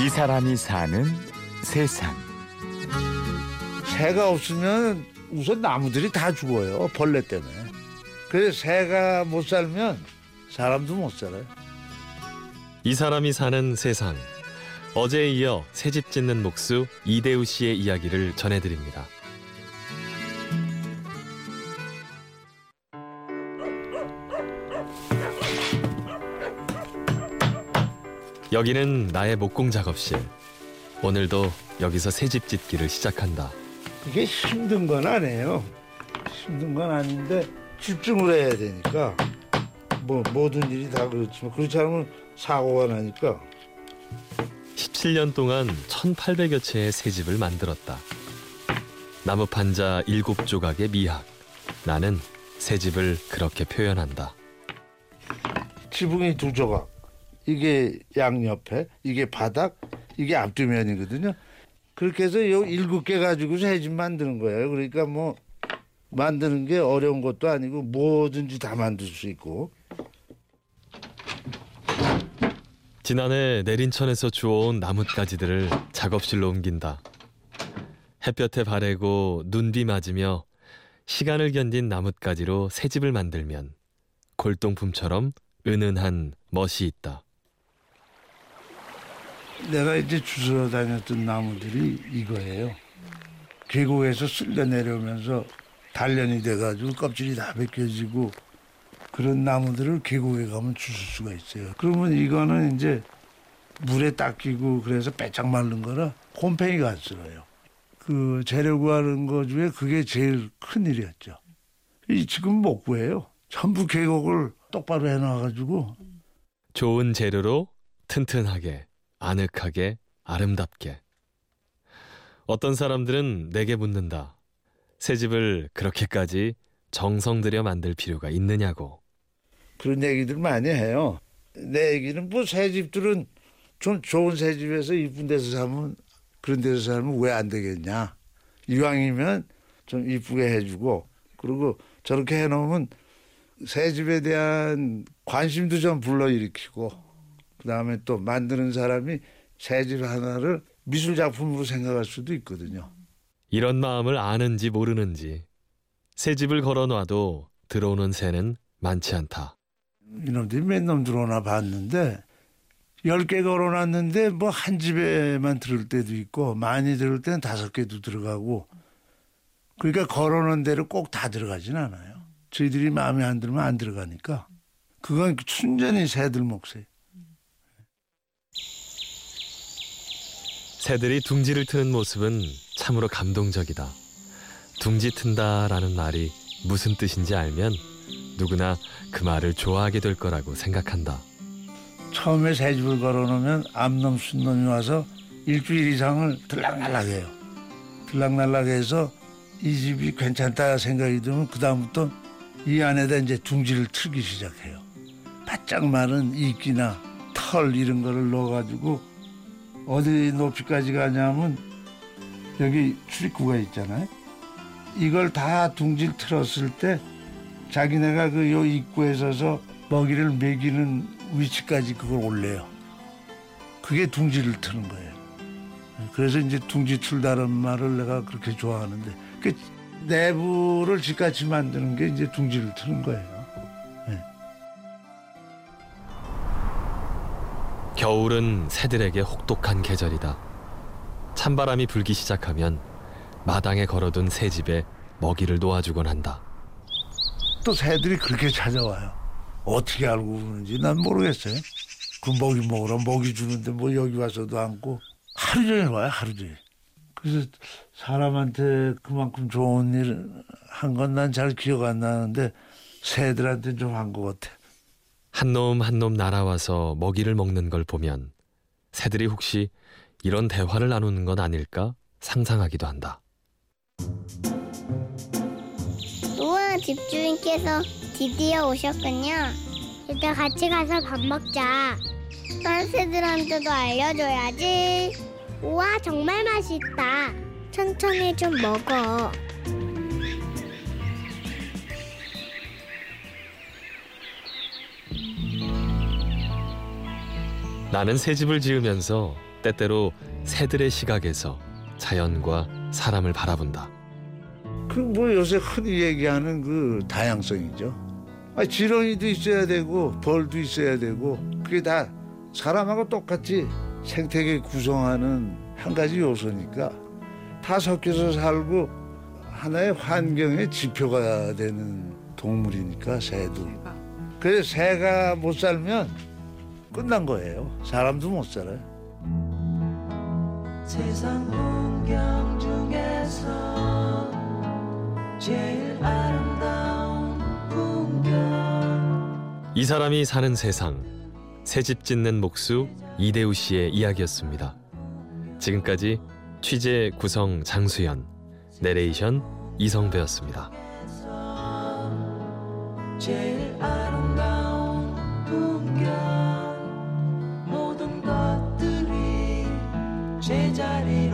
이 사람이 사는 세상. 새가 없으면 우선 나무들이 다 죽어요. 벌레 때문에. 그래서 새가 못 살면 사람도 못 살아요. 이 사람이 사는 세상. 어제에 이어 새집 짓는 목수 이대우 씨의 이야기를 전해드립니다. 여기는 나의 목공 작업실. 오늘도 여기서 새 집 짓기를 시작한다. 이게 힘든 건 아니에요. 힘든 건 아닌데 집중을 해야 되니까 뭐 모든 일이 다 그렇지만 그렇지 않으면 사고가 나니까 17년 동안 1,800여 채의 새 집을 만들었다. 나무 판자 일곱 조각의 미학. 나는 새 집을 그렇게 표현한다. 지붕이 두 조각. 이게 양옆에, 이게 바닥, 이게 앞뒤면이거든요. 그렇게 해서 요 일곱 개 가지고 새집 만드는 거예요. 그러니까 뭐 만드는 게 어려운 것도 아니고 뭐든지 다 만들 수 있고. 지난해 내린천에서 주워온 나뭇가지들을 작업실로 옮긴다. 햇볕에 바래고 눈비 맞으며 시간을 견딘 나뭇가지로 새 집을 만들면 골동품처럼 은은한 멋이 있다. 내가 이제 주워 다녔던 나무들이 이거예요. 계곡에서 쓸려 내려오면서 단련이 돼가지고 껍질이 다 벗겨지고 그런 나무들을 계곡에 가면 주실 수가 있어요. 그러면 이거는 이제 물에 닦이고 그래서 빼짝 마른 거라 곰팡이가 안 쓸어요. 그 재료 구하는 거 중에 그게 제일 큰 일이었죠. 이 지금 못 구해요. 전부 계곡을 똑바로 해놔가지고 좋은 재료로 튼튼하게, 아늑하게, 아름답게. 어떤 사람들은 내게 묻는다. 새 집을 그렇게까지 정성 들여 만들 필요가 있느냐고. 그런 얘기들 많이 해요. 내 얘기는 뭐 새 집들은 좀 좋은 새 집에서 이쁜 데서 사면 그런 데서 살면 왜 안 되겠냐. 이왕이면 좀 이쁘게 해주고 그리고 저렇게 해놓으면 새 집에 대한 관심도 좀 불러일으키고 그다음에 또 만드는 사람이 새집 하나를 미술 작품으로 생각할 수도 있거든요. 이런 마음을 아는지 모르는지 새 집을 걸어놔도 들어오는 새는 많지 않다. 이놈들이 몇 놈 들어오나 봤는데 열 개 걸어놨는데 뭐 한 집에만 들을 때도 있고 많이 들을 때는 다섯 개도 들어가고 그러니까 걸어놓은 대로 꼭 다 들어가진 않아요. 저희들이 마음에 안 들면 안 들어가니까 그건 순전히 새들 몫이에요. 새들이 둥지를 트는 모습은 참으로 감동적이다. 둥지 튼다라는 말이 무슨 뜻인지 알면 누구나 그 말을 좋아하게 될 거라고 생각한다. 처음에 새 집을 걸어놓으면 암놈 순놈이 와서 일주일 이상을 들락날락해요. 들락날락해서 이 집이 괜찮다 생각이 들면 그 다음부터 이 안에다 이제 둥지를 틀기 시작해요. 바짝 마른 이끼나 털 이런 거를 넣어가지고 어디 높이까지 가냐면 여기 출입구가 있잖아요. 이걸 다 둥지를 틀었을 때 자기네가 그 요 입구에 서서 먹이를 먹이는 위치까지 그걸 올려요. 그게 둥지를 트는 거예요. 그래서 이제 둥지 틀다는 말을 내가 그렇게 좋아하는데 그 내부를 집같이 만드는 게 이제 둥지를 트는 거예요. 겨울은 새들에게 혹독한 계절이다. 찬바람이 불기 시작하면 마당에 걸어둔 새 집에 먹이를 놓아주곤 한다. 또 새들이 그렇게 찾아와요. 어떻게 알고 그러는지 난 모르겠어요. 그 먹이 먹으러 먹이 주는데 뭐 여기 와서도 앉고 하루 종일 와요 하루 종일. 그래서 사람한테 그만큼 좋은 일 한 건 난 잘 기억 안 나는데 새들한테 좀 한 것 같아. 한 놈 한 놈 날아와서 먹이를 먹는 걸 보면 새들이 혹시 이런 대화를 나누는 건 아닐까 상상하기도 한다. 우와 집주인께서 드디어 오셨군요. 이제 같이 가서 밥 먹자. 딴 새들한테도 알려줘야지. 우와, 정말 맛있다. 천천히 좀 먹어. 나는 새 집을 지으면서 때때로 새들의 시각에서 자연과 사람을 바라본다. 그 뭐 요새 흔히 얘기하는 그 다양성이죠. 아, 지렁이도 있어야 되고 벌도 있어야 되고 그게 다 사람하고 똑같이 생태계 구성하는 한 가지 요소니까 다 섞여서 살고 하나의 환경의 지표가 되는 동물이니까 새도. 그래서 새가 못 살면 끝난 거예요. 사람도 못 살아요. 세상 풍경 중에서 제일 아름다운 풍경 이 사람이 사는 세상 새집 짓는 목수 이대우 씨의 이야기였습니다. 지금까지 취재 구성 장수연 내레이션 이성배였습니다. 모